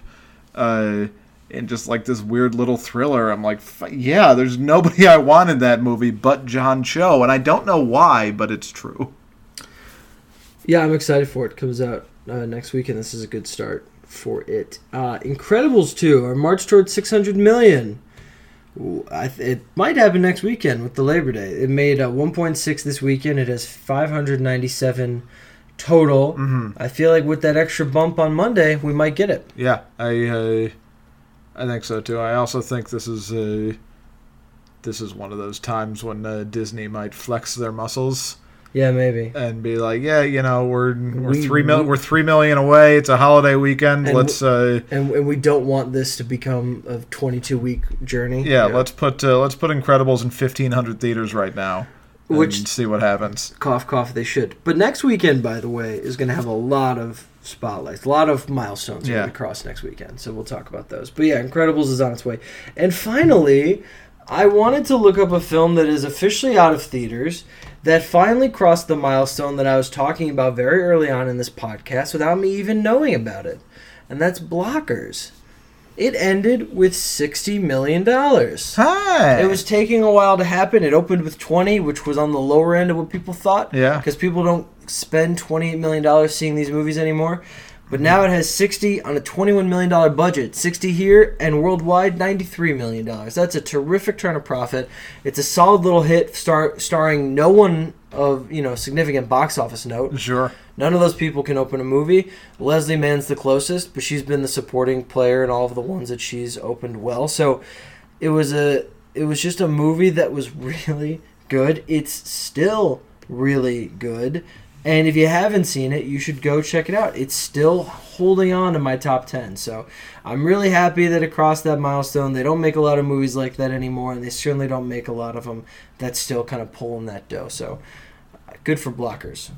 Uh, in just like this weird little thriller. I'm like, f- yeah, there's nobody [laughs] I want in that movie but John Cho, and I don't know why, but it's true. Yeah, I'm excited for it. it comes out uh, next week, and this is a good start for it. Uh, Incredibles 2 are march towards 600 million. Ooh, th- it might happen next weekend with the Labor Day. It made uh, 1.6 this weekend. It has 597 total. Mm-hmm. I feel like with that extra bump on Monday, we might get it. Yeah, I uh, I think so too. I also think this is uh, this is one of those times when uh, Disney might flex their muscles Yeah, maybe. and be like, yeah, you know, we're we're We- three mil- we- we're three million away. It's a holiday weekend. And let's uh, And, and we don't want this to become a 22 week journey. yeah, let's put uh, let's put Incredibles in fifteen hundred theaters right now, and Which- see what happens. cough cough they should but next weekend by the way is going to have a lot of spotlights. A lot of milestones Yeah. going to cross next weekend so we'll talk about those. But yeah incredibles is on its way. And finally i wanted to look up a film that is officially out of theaters that finally crossed the milestone that i was talking about very early on in this podcast without me even knowing about it and that's blockers it ended with 60 million dollars Hi. it was taking a while to happen. It opened with 20, which was on the lower end of what people thought. Yeah. Because people don't spend $28 million seeing these movies anymore. But now it has 60 on a $21 million budget. 60 here and worldwide, $93 million. That's a terrific turn of profit. It's a solid little hit star- starring no one of, you know, significant box office note. sure. None of those people can open a movie. Leslie Mann's the closest, but she's been the supporting player in all of the ones that she's opened well. So it was a it was just a movie that was [laughs] really good. It's still really good. And if you haven't seen it, you should go check it out. It's still holding on to my top 10. So I'm really happy that it crossed that milestone. They don't make a lot of movies like that anymore, and they certainly don't make a lot of them that still kind of pull in that dough. So good for blockers.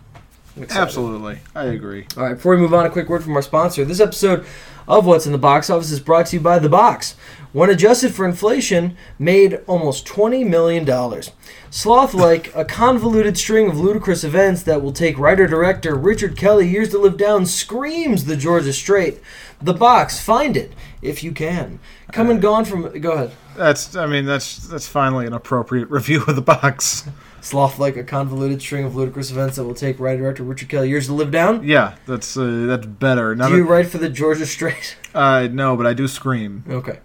Absolutely, I agree. All right, before we move on, a quick word from our sponsor. This episode of What's in the Box Office is brought to you by The Box. When adjusted for inflation, made almost $20 million. Sloth like a convoluted string of ludicrous events that will take writer director Richard Kelly years to live down screams the Georgia Strait. The Box, find it if you can. Come and uh, gone from. Go ahead. That's, I mean, that's that's finally an appropriate [laughs] review of the box. Sloth like a convoluted string of ludicrous events that will take writer director Richard Kelly years to live down. Yeah, that's uh, that's better. None Do you of- write for the Georgia Strait? [laughs] uh, no, but I do scream. Okay.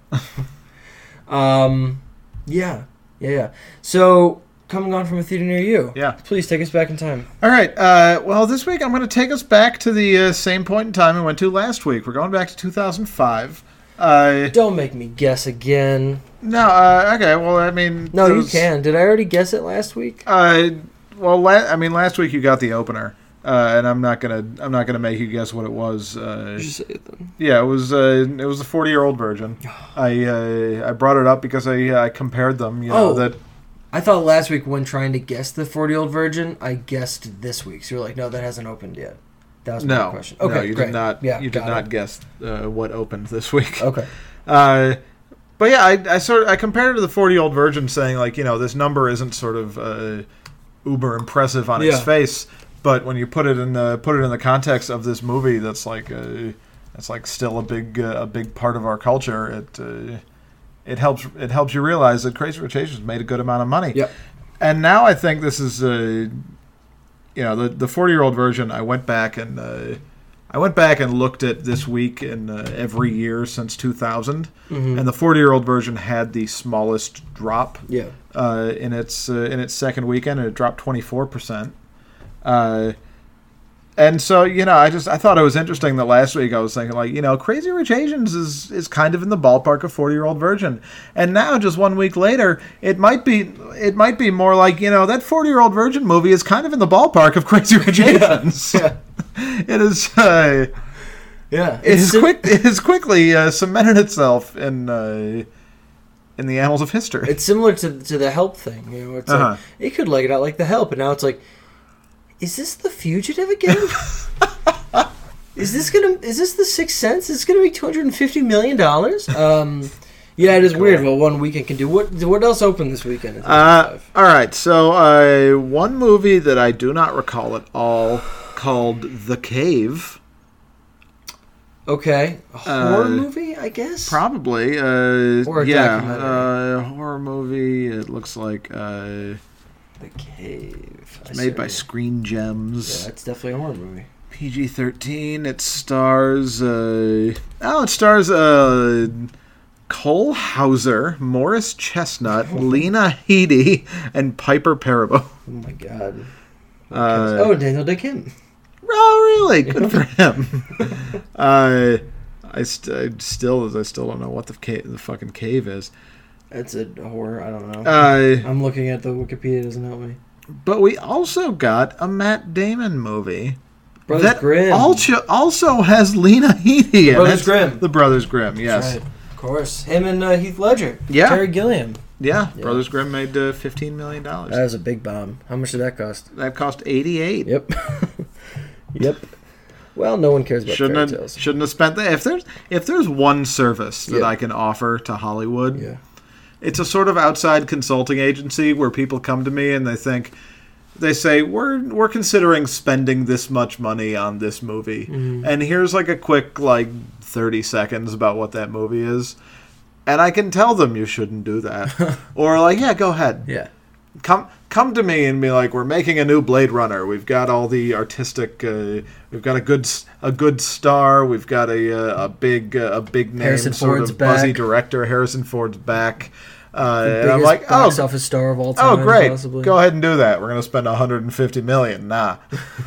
um, yeah, yeah, yeah. So, coming on from a theater near you. Yeah. Please take us back in time. All right. Uh, well, this week I'm going to take us back to the uh, same point in time we went to last week. We're going back to 2005. Uh, Don't make me guess again. No. Uh, okay. Well, I mean, No, you can. Did I already guess it last week? Uh, well, la- I mean, last week you got the opener, uh, and I'm not gonna I'm not gonna make you guess what it was. Uh, Just say it then. yeah, it was uh, it was the 40 year old virgin. [sighs] I uh, I brought it up because I I compared them. You know Oh. that I thought last week when trying to guess the 40 year old virgin, I guessed this week. So you're like, no, that hasn't opened yet. That was my No, question. Okay, no, you great. did not. Yeah, you did got not it. guess uh, what opened this [laughs] week. Okay. Uh, but yeah, I, I sort of I compared it to the forty year old virgin, saying like you know this number isn't sort of uh, uber impressive on its Yeah. face, but when you put it in the put it in the context of this movie, that's like uh that's like still a big uh, a big part of our culture. It uh, it helps it helps you realize that Crazy Rich Asians made a good amount of money. Yep. And now I think this is uh, you know the the forty year old version. I went back and. Uh, I went back and looked at this week in uh, every year since 2000, Mhm. and the 40 year old version had the smallest drop Yeah. uh, in its uh, in its second weekend, and it dropped 24 percent. And so you know, I just I thought it was interesting that last week I was thinking like you know, Crazy Rich Asians is is kind of in the ballpark of 40 year old virgin, and now just one week later, it might be it might be more like you know that 40 year old virgin movie is kind of in the ballpark of [laughs] Crazy Rich Asians. Yeah. [laughs] it is. Uh, Yeah. it is quick. [laughs] It has quickly uh, cemented itself in uh, in the annals of history. It's similar to to the help thing. You know, it's Uh-huh. like it could leg it out like the help, and now it's like, is this the fugitive again? [laughs] is this gonna? Is this the Sixth Sense? Is gonna be two hundred and fifty million dollars? Um, yeah, it is weird. Well, one weekend can do what? What else opened this weekend? Uh, all right, so uh, one movie that I do not recall at all called The Cave. okay, a horror uh, movie, I guess. Probably, uh, Or a yeah, uh, horror movie. It looks like uh, the Cave. I it's made by. Screen Yeah, Gems. it's definitely a horror movie. PG thirteen. It stars. Uh, oh, it stars uh, Cole Hauser, Morris Chestnut, [laughs] Lena Headey, and Piper Perabo. Oh my god. [laughs] Uh, oh, Daniel Dae Kim. Oh, really? [laughs] Good for him. uh, I, st- I still, I still don't know what the ca- the fucking cave is. That's a horror. I don't know. Uh, I'm looking at the Wikipedia. It doesn't help me. but we also got a Matt Damon movie Brothers that Grimm. also also has Lena Headey in Brothers it. Grimm. The Brothers Grimm. That's Yes. right. Of course. Him and uh, Heath Ledger. Yeah. Terry Gilliam. Yeah. Yeah. Brothers Grimm made uh, fifteen million dollars. That was a big bomb. How much did that cost? that cost eighty eight. Yep. [laughs] yep. Well, no one cares about Shouldn't fairy have, tales. shouldn't have spent that. If there's if there's one service that Yeah. I can offer to Hollywood, Yeah. It's a sort of outside consulting agency where people come to me and they think they say we're we're considering spending this much money on this movie Mm-hmm. and here's like a quick like 30 seconds about what that movie is and I can tell them you shouldn't do that [laughs] or like yeah go ahead Yeah. Come come to me and be like we're making a new blade runner we've got all the artistic uh, we've got a good a good star we've got a uh, a big uh, a big name Harrison sort Ford's of buzzy director harrison ford's back uh, The and i'm like box oh office star of all time. oh great Possibly. go ahead and do that we're gonna spend 150 million nah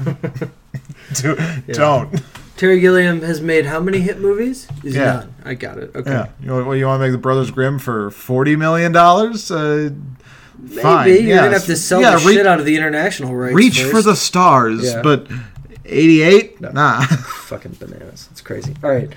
[laughs] do, don't Terry Gilliam has made how many hit movies? Is Yeah. none. I got it. Okay. yeah you, want- what, you want to make the brothers grimm for 40 million dollars uh, Maybe fine you're gonna have to sell Yeah, the re- shit out of the international rights. reach first. for the stars Yeah. but 88 nah [laughs] [laughs] fucking bananas. It's crazy. All right.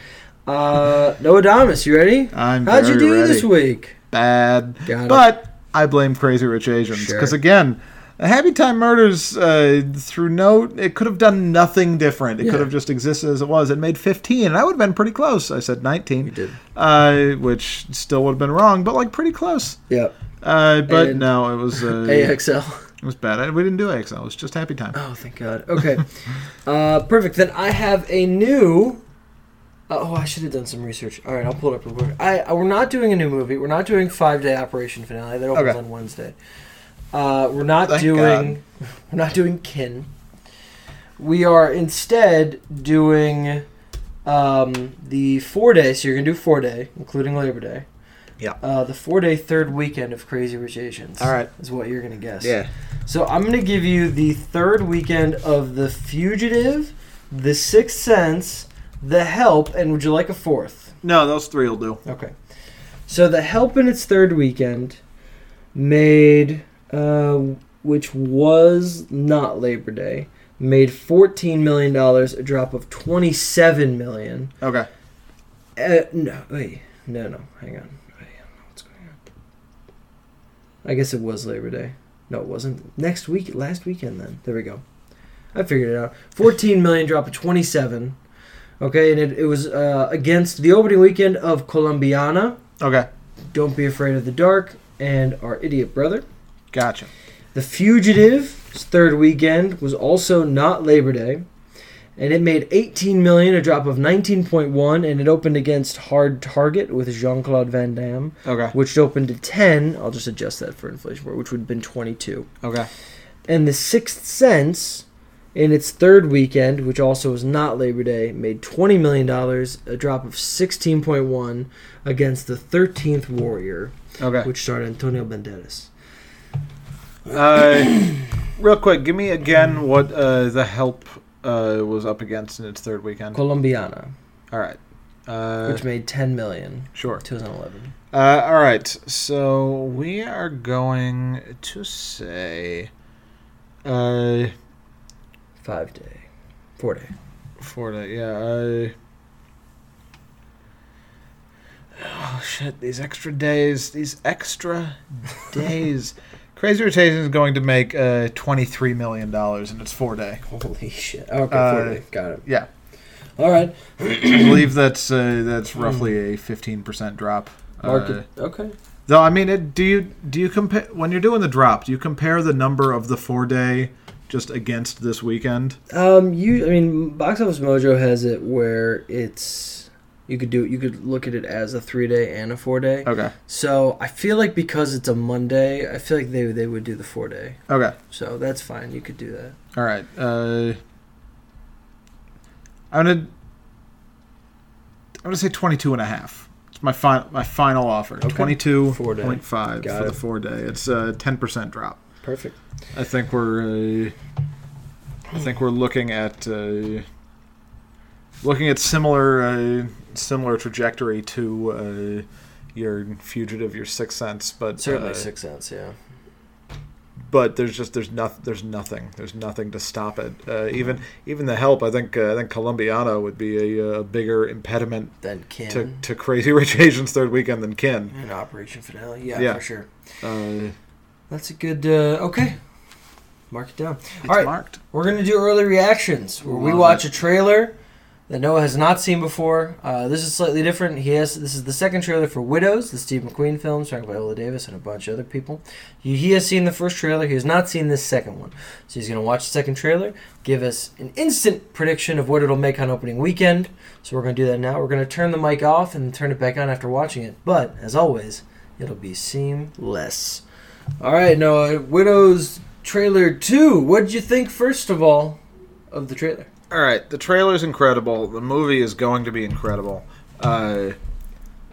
Uh, Noah Damas, you ready? I'm How'd you do ready. this week? bad. Got it. but I blame Crazy Rich Asians Sure. because again, Happy Time Murders uh, through no, it could have done nothing different. It Yeah. could have just existed as it was. It made 15, and I would have been pretty close. I said 19, You did. uh, which still would have been wrong, but like pretty close. Yeah. Uh, but And no, it was uh, [laughs] AXL. it was bad. We didn't do AXL. It was just Happy Time. Oh, thank God. Okay. [laughs] uh, perfect. Then I have a new. Oh, I should have done some research. All right, I'll pull it up real quick. I, I we're not doing a new movie. We're not doing Five Day Operation Finale. That opens Okay. on Wednesday. Uh, we're not Thank doing. [laughs] We're not doing Kin. We are instead doing um, the four day. So you're gonna do four day, including Labor Day. Yeah. Uh, the four day third weekend of Crazy Rich Asians. All right. Is what you're gonna guess. Yeah. So I'm gonna give you the third weekend of The Fugitive, The Sixth Sense, The Help, and would you like a fourth? No, those three will do. Okay. So The Help in its third weekend made, uh, which was not Labor Day, made fourteen million dollars, a drop of twenty-seven million. Okay. Uh, no, wait, no, no, hang on. Wait, I don't know what's going on. I guess it was Labor Day. No, it wasn't. Next week, last weekend. Then there we go. I figured it out. 14 million drop to 27. Okay, and it, it was uh, against the opening weekend of Colombiana, Okay, Don't Be Afraid of the Dark, and Our Idiot Brother. gotcha. The Fugitive's third weekend was also not Labor Day, and it made 18 million, a drop of 19.1, and it opened against Hard Target with Jean Claude Van Damme, Okay, which opened to 10. I'll just adjust that for inflation, which would have been 22. okay, And The Sixth Sense, in its third weekend, which also was not Labor Day, made $20 million, a drop of 16.1 against The 13th Warrior, okay. which starred Antonio Banderas. Uh, [coughs] real quick, give me again what uh, the help uh, was up against in its third weekend. Colombiana, All right. Uh, which made 10 million, sure. 2011. Uh, all right. So we are going to say uh, Five day. Four day. Four day, yeah. Oh shit! These extra days. These extra [laughs] days. Crazy Rich Asians is going to make uh, twenty three million dollars in its four day. Holy shit. Okay, Uh, four day. Got it. Yeah. All right. I believe that's uh, that's roughly a fifteen percent drop. Uh, Market. okay. though I mean, it, do you do you compare when you're doing the drop? Do you compare the number of the four day just against this weekend? Um, you. I mean, Box Office Mojo has it where it's you could do you could look at it as a three day and a four day. Okay. So I feel like because it's a Monday, I feel like they they would do the four day. Okay. So that's fine. You could do that. All right. Uh, I'm gonna I'm gonna say 22 and a half. It's my final my final offer. Okay. Twenty-two Four day. point five Got for the four day. It's a ten percent drop. Perfect. I think we're uh, I think we're looking at uh, looking at similar uh, similar trajectory to uh, your fugitive, your sixth sense, but Certainly uh, six cents. Yeah. but there's just there's nothing there's nothing there's nothing to stop it. Uh, even even the help, I think uh, I think Colombiana would be a, uh bigger impediment Then Kin to, to Crazy [laughs] Rich Asians third weekend than Kin. and Operation Finale. Yeah, Yeah. for sure. Uh, That's a good. Uh, okay. Mark it down. it's All right. marked. We're gonna do early reactions where we Love watch a trailer that Noah has not seen before. Uh, this is slightly different. He has this is the second trailer for Widows, the Steve McQueen film, starring Viola Davis and a bunch of other people. He, he has seen the first trailer. He has not seen this second one, so he's gonna watch the second trailer, give us an instant prediction of what it'll make on opening weekend. So we're gonna do that now. We're gonna turn the mic off and turn it back on after watching it. But as always, it'll be seamless. All right, Noah. Widows trailer two. What did you think first of all of the trailer? All right, the trailer's incredible. The movie is going to be incredible. Uh,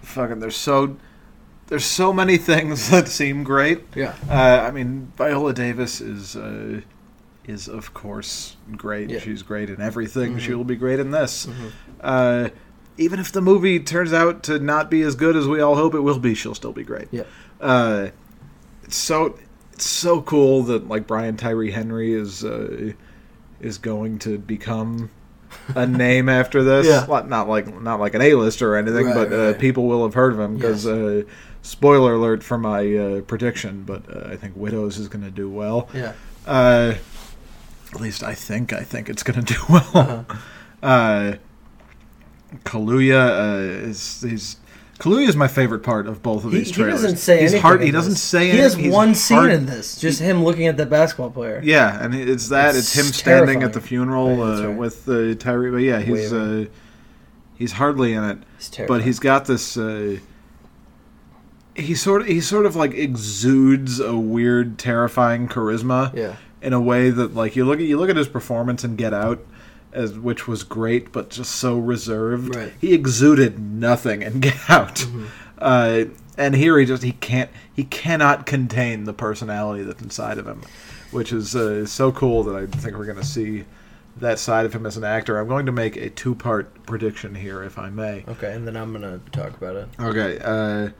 fucking, there's so there's so many things [laughs] that seem great. Yeah. Uh, I mean, Viola Davis is uh, is of course great. Yeah. She's great in everything. Mhm. She will be great in this. Uh, even if the movie turns out to not be as good as we all hope it will be, she'll still be great. Yeah. Uh, it's so it's so cool that like Brian Tyree Henry is uh, is going to become [laughs] a name after this. Yeah. Not like not like an A list or anything, Right, but Uh, right. people will have heard of him because. Yes. Uh, spoiler alert for my uh, prediction, but uh, I think Widows is going to do well. Yeah. Uh, at least I think. I think it's going [laughs] to do well. Uh-huh. Uh, Kaluuya uh, is he's Kaluuya is my favorite part of both of these he trailers. doesn't say he's anything. hard. He doesn't say He anything. has He's one scene hard- in this, just him looking at the basketball player. Yeah, and it's that. It's It's, him standing terrifying. at the funeral Right, uh, right. with uh, Tyree. But yeah, he's uh, he's hardly in it. He's but he's got this uh he sort of he sort of like exudes a weird terrifying charisma yeah. in a way that like you look at you look at his performance in Get Out as which was great but just so reserved Right. he exuded nothing in [laughs] Get Out Mm-hmm. uh and here he just he can't he cannot contain the personality that's inside of him which is uh, so cool that I think we're going to see that side of him as an actor. I'm going to make a two-part prediction here if I may. Okay, and then I'm gonna talk about it. Okay. Uh,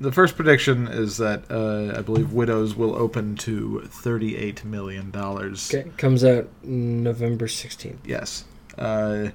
the first prediction is that uh, I believe Widows will open to thirty-eight million dollars. Okay, comes out November sixteenth. Yes. Uh,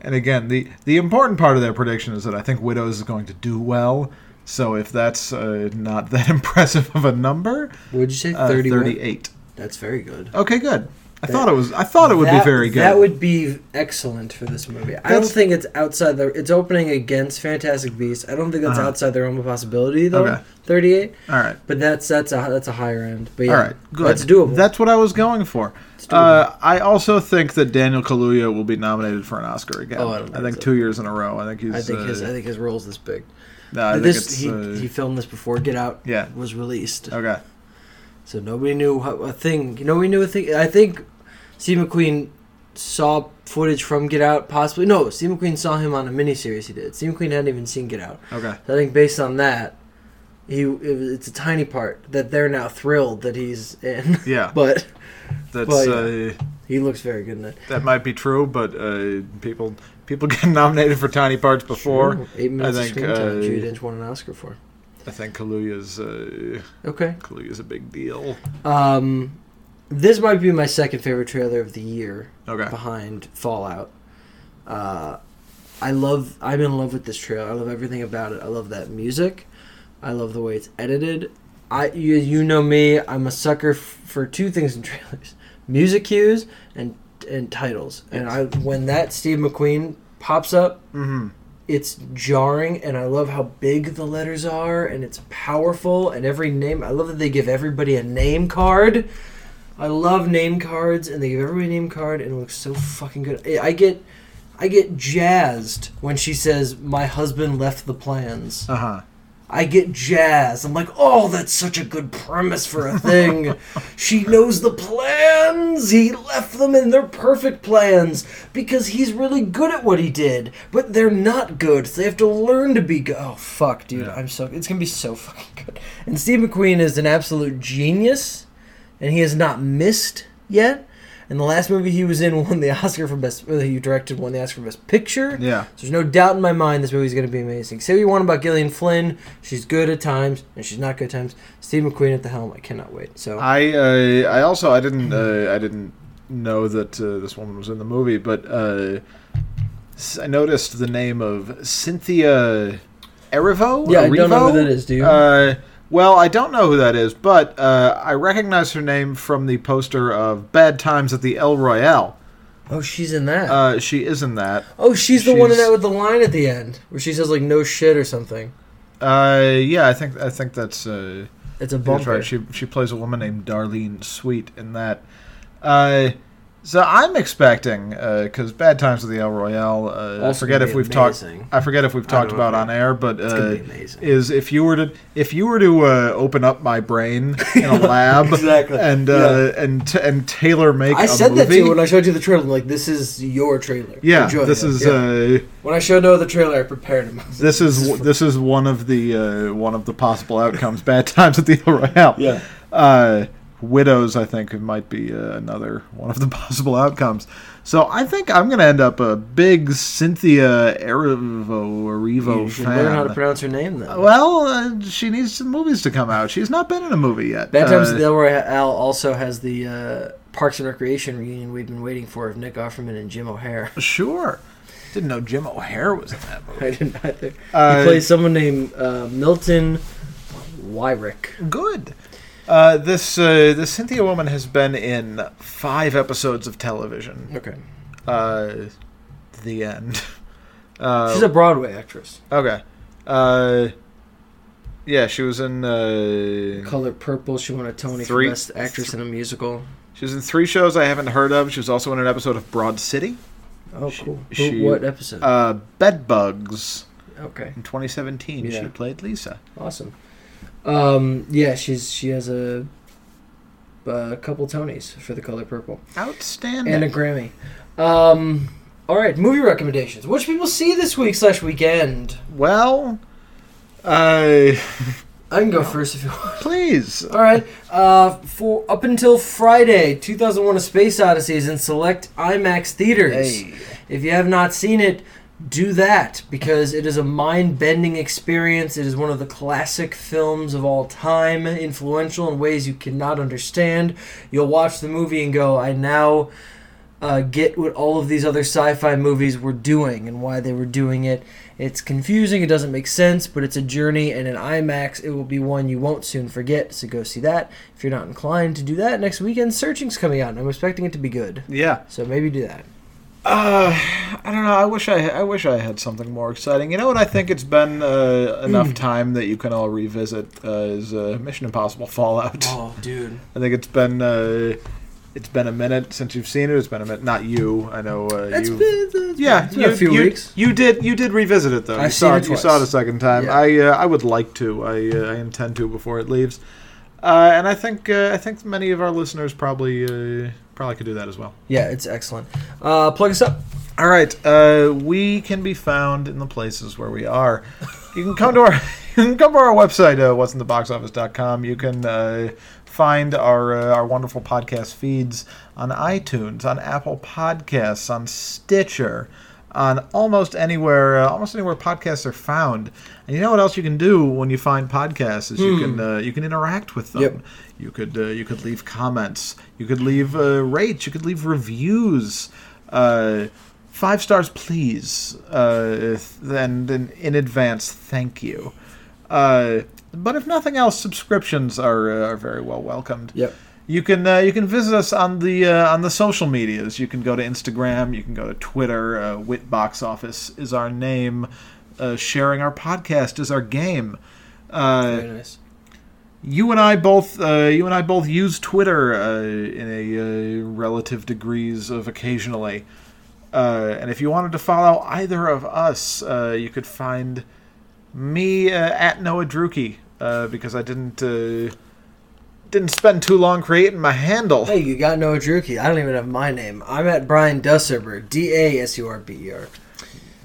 and again, the the important part of their prediction is that I think Widows is going to do well. So if that's uh, not that [laughs] impressive of a number, Would you say uh, thirty-eight. That's very good. Okay, good. I thought it was. I thought it would That- be very good. That would be excellent for this movie. I don't think it's outside the. It's opening against Fantastic Beasts. I don't think that's Uh-huh. outside the realm of possibility though. Okay. Thirty-eight, All right. but that's that's a that's a higher end. But yeah, All right. Good. That's doable. That's what I was going for. Uh, I also think that Daniel Kaluuya will be nominated for an Oscar again. Oh, I don't I think so. two years in a row. I think he's. I think his uh, I think his role's this big. no, I think this he, uh, he filmed this before Get Out yeah. was released, Okay. So nobody knew a thing. You know, we knew a thing. I think Steve McQueen saw footage from Get Out, possibly. No, Steve McQueen saw him on a miniseries he did. Steve McQueen hadn't even seen Get Out. Okay. So I think based on that, he it, it's a tiny part that they're now thrilled that he's in. Yeah. [laughs] but That's Well, uh, he looks very good in it. that might be true, but uh, people people [laughs] get nominated for tiny parts before. Sure. eight minutes think, of screen time. uh, Judi Dench won an Oscar for. I think Kaluuya's uh, Okay. Kaluuya's a big deal. Um, this might be my second favorite trailer of the year, Okay. behind Fallout. Uh, I love. I'm in love with this trailer. I love everything about it. I love that music. I love the way it's edited. I you, you know me. I'm a sucker f- for two things in [laughs] trailers: music cues and and titles. And I when that Steve McQueen pops up, Mm-hmm. It's jarring and I love how big the letters are and it's powerful and every name I love that they give everybody a name card. I love name cards and they give everybody a name card and it looks so fucking good. I get I get jazzed when she says my husband left the plans. Uh huh. I get jazz. I'm like, oh, that's such a good premise for a thing. [laughs] she knows the plans. He left them and they're perfect plans because he's really good at what he did, but they're not good. So they have to learn to be good. Oh fuck, dude, Yeah. I'm so. It's gonna be so fucking good. And Steve McQueen is an absolute genius, and he has not missed yet. And the last movie he was in won the Oscar for best. Well, he directed won the Oscar for best picture. Yeah. So there's no doubt in my mind this movie's going to be amazing. Say what you want about Gillian Flynn, she's good at times and she's not good at times. Steve McQueen at the helm, I cannot wait. So I uh, I also I didn't uh, I didn't know that uh, this woman was in the movie, but uh, I noticed the name of Cynthia Erivo. yeah, I don't know who that is. Do you? Well, I don't know who that is, but uh, I recognize her name from the poster of Bad Times at the El Royale. oh, she's in that. Uh, she is in that. oh, she's the one in that with the line at the end where she says like "no shit" or something. Uh, yeah, I think I think that's uh, It's a that's right. She she plays a woman named Darlene Sweet in that. Uh, so I'm expecting because Bad Times at the El Royale. Uh, I forget if we've talked. I forget if we've talked about on air, but uh, is if you were to if you were to uh, open up my brain [laughs] in a lab Exactly. and uh, and t- and tailor make I a said that movie. to you when I showed you the trailer. I'm like, this is your trailer. yeah, Enjoy this it. is Yeah. uh, when I showed Noah the trailer, I prepared him. [laughs] this is this is one of the uh, one of the possible outcomes. Bad times at the El Royale. Yeah. Uh, widows, I think, might be uh, another [laughs] one of the possible outcomes. So I think I'm going to end up a big Cynthia Erivo Erivo You should fan. learn how to pronounce her name then. well, uh, she needs some movies to come out. She's not been in a movie yet. Bad Times Uh, El Royale also has the uh, Parks and Recreation reunion we've been waiting for of Nick Offerman and Jim O'Heir. Sure. Didn't know Jim O'Heir was in that [laughs] movie. I didn't either. Uh, he plays someone named uh, Milton Wyrick. Good. Uh, this uh, this Cynthia woman has been in five episodes of television. Okay. Uh, the end. [laughs] Uh, She's a Broadway actress. okay. Uh, yeah, she was in. Uh, Color Purple. She won a Tony Three- for Best Actress in a Musical. she was in three shows I haven't heard of. She was also in an episode of Broad City. Oh, She- cool. She- what episode? Uh, Bedbugs okay. in 2017. Yeah. She played Lisa. Awesome. Um, yeah, she's she has a, a couple Tonys for The Color Purple Outstanding. and a Grammy. Um, all right, movie recommendations. What should people see this week slash weekend? well, I. I can go first if you want. please. All right. Uh, for up until Friday, 2001: A Space Odyssey is in select IMAX theaters. Hey. If you have not seen it, do that because it is a mind-bending experience. It is one of the classic films of all time, influential in ways you cannot understand. You'll watch the movie and go, "I now uh, get what all of these other sci-fi movies were doing and why they were doing it. It's confusing. It doesn't make sense, but it's a journey, and in IMAX, it will be one you won't soon forget. So go see that. If you're not inclined to do that next weekend, Searching's coming out, and I'm expecting it to be good. Yeah. So maybe do that. Uh, I don't know. I wish I I wish I had something more exciting. You know what? I think it's been uh, enough time that you can all revisit uh, is uh, Mission Impossible Fallout. Oh, dude. [laughs] I think it's been uh, it's been a minute since you've seen it. It's been a minute. Not you. I know uh, It's you. been, yeah, been you, a few you, weeks. You did you did revisit it though. you I've saw it You saw it a second time. Yeah. I uh, I would like to. I uh, I intend to before it leaves. Uh, and I think uh, I think many of our listeners probably uh, probably could do that as well. Yeah, it's excellent. Uh, plug us up. All right, uh, we can be found in the places where we are. You can come to our [laughs] you can come to our website, uh, what'sintheboxoffice.com. You can uh, find our uh, our wonderful podcast feeds on iTunes, on Apple Podcasts, on Stitcher, on almost anywhere uh, almost anywhere podcasts are found. And you know what else you can do when you find podcasts is you can uh, you can interact with them. Yep. You could uh, you could leave comments. You could leave uh, rates. You could leave reviews. Uh, five stars, please. Uh, and in, in advance, thank you. Uh, but if nothing else, subscriptions are uh, are very well welcomed. Yep. You can uh, you can visit us on the uh, on the social medias. You can go to Instagram. You can go to Twitter. Uh, Wit Box Office is our name. Uh, sharing our podcast is our game. Uh, Very nice. you and I both uh, you and I both use Twitter uh, in a uh, relative degrees of occasionally. Uh, and if you wanted to follow either of us, uh, you could find me uh, at Noah Druki uh, because I didn't uh, didn't spend too long creating my handle. Hey, you got Noah Druki. I don't even have my name. I'm at Brian Dasurber. D A S U R B E R.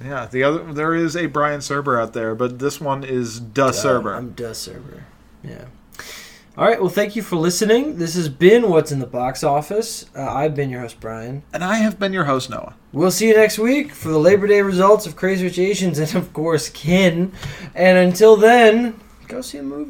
Yeah, the other there is a Brian Serber out there, but this one is Da Serber. I'm Dasurber. Yeah. All right. Well, thank you for listening. This has been What's in the Box Office. Uh, I've been your host, Brian. and I have been your host, Noah. We'll see you next week for the Labor Day results of Crazy Rich Asians and, of course, Kin. And until then, go see a movie.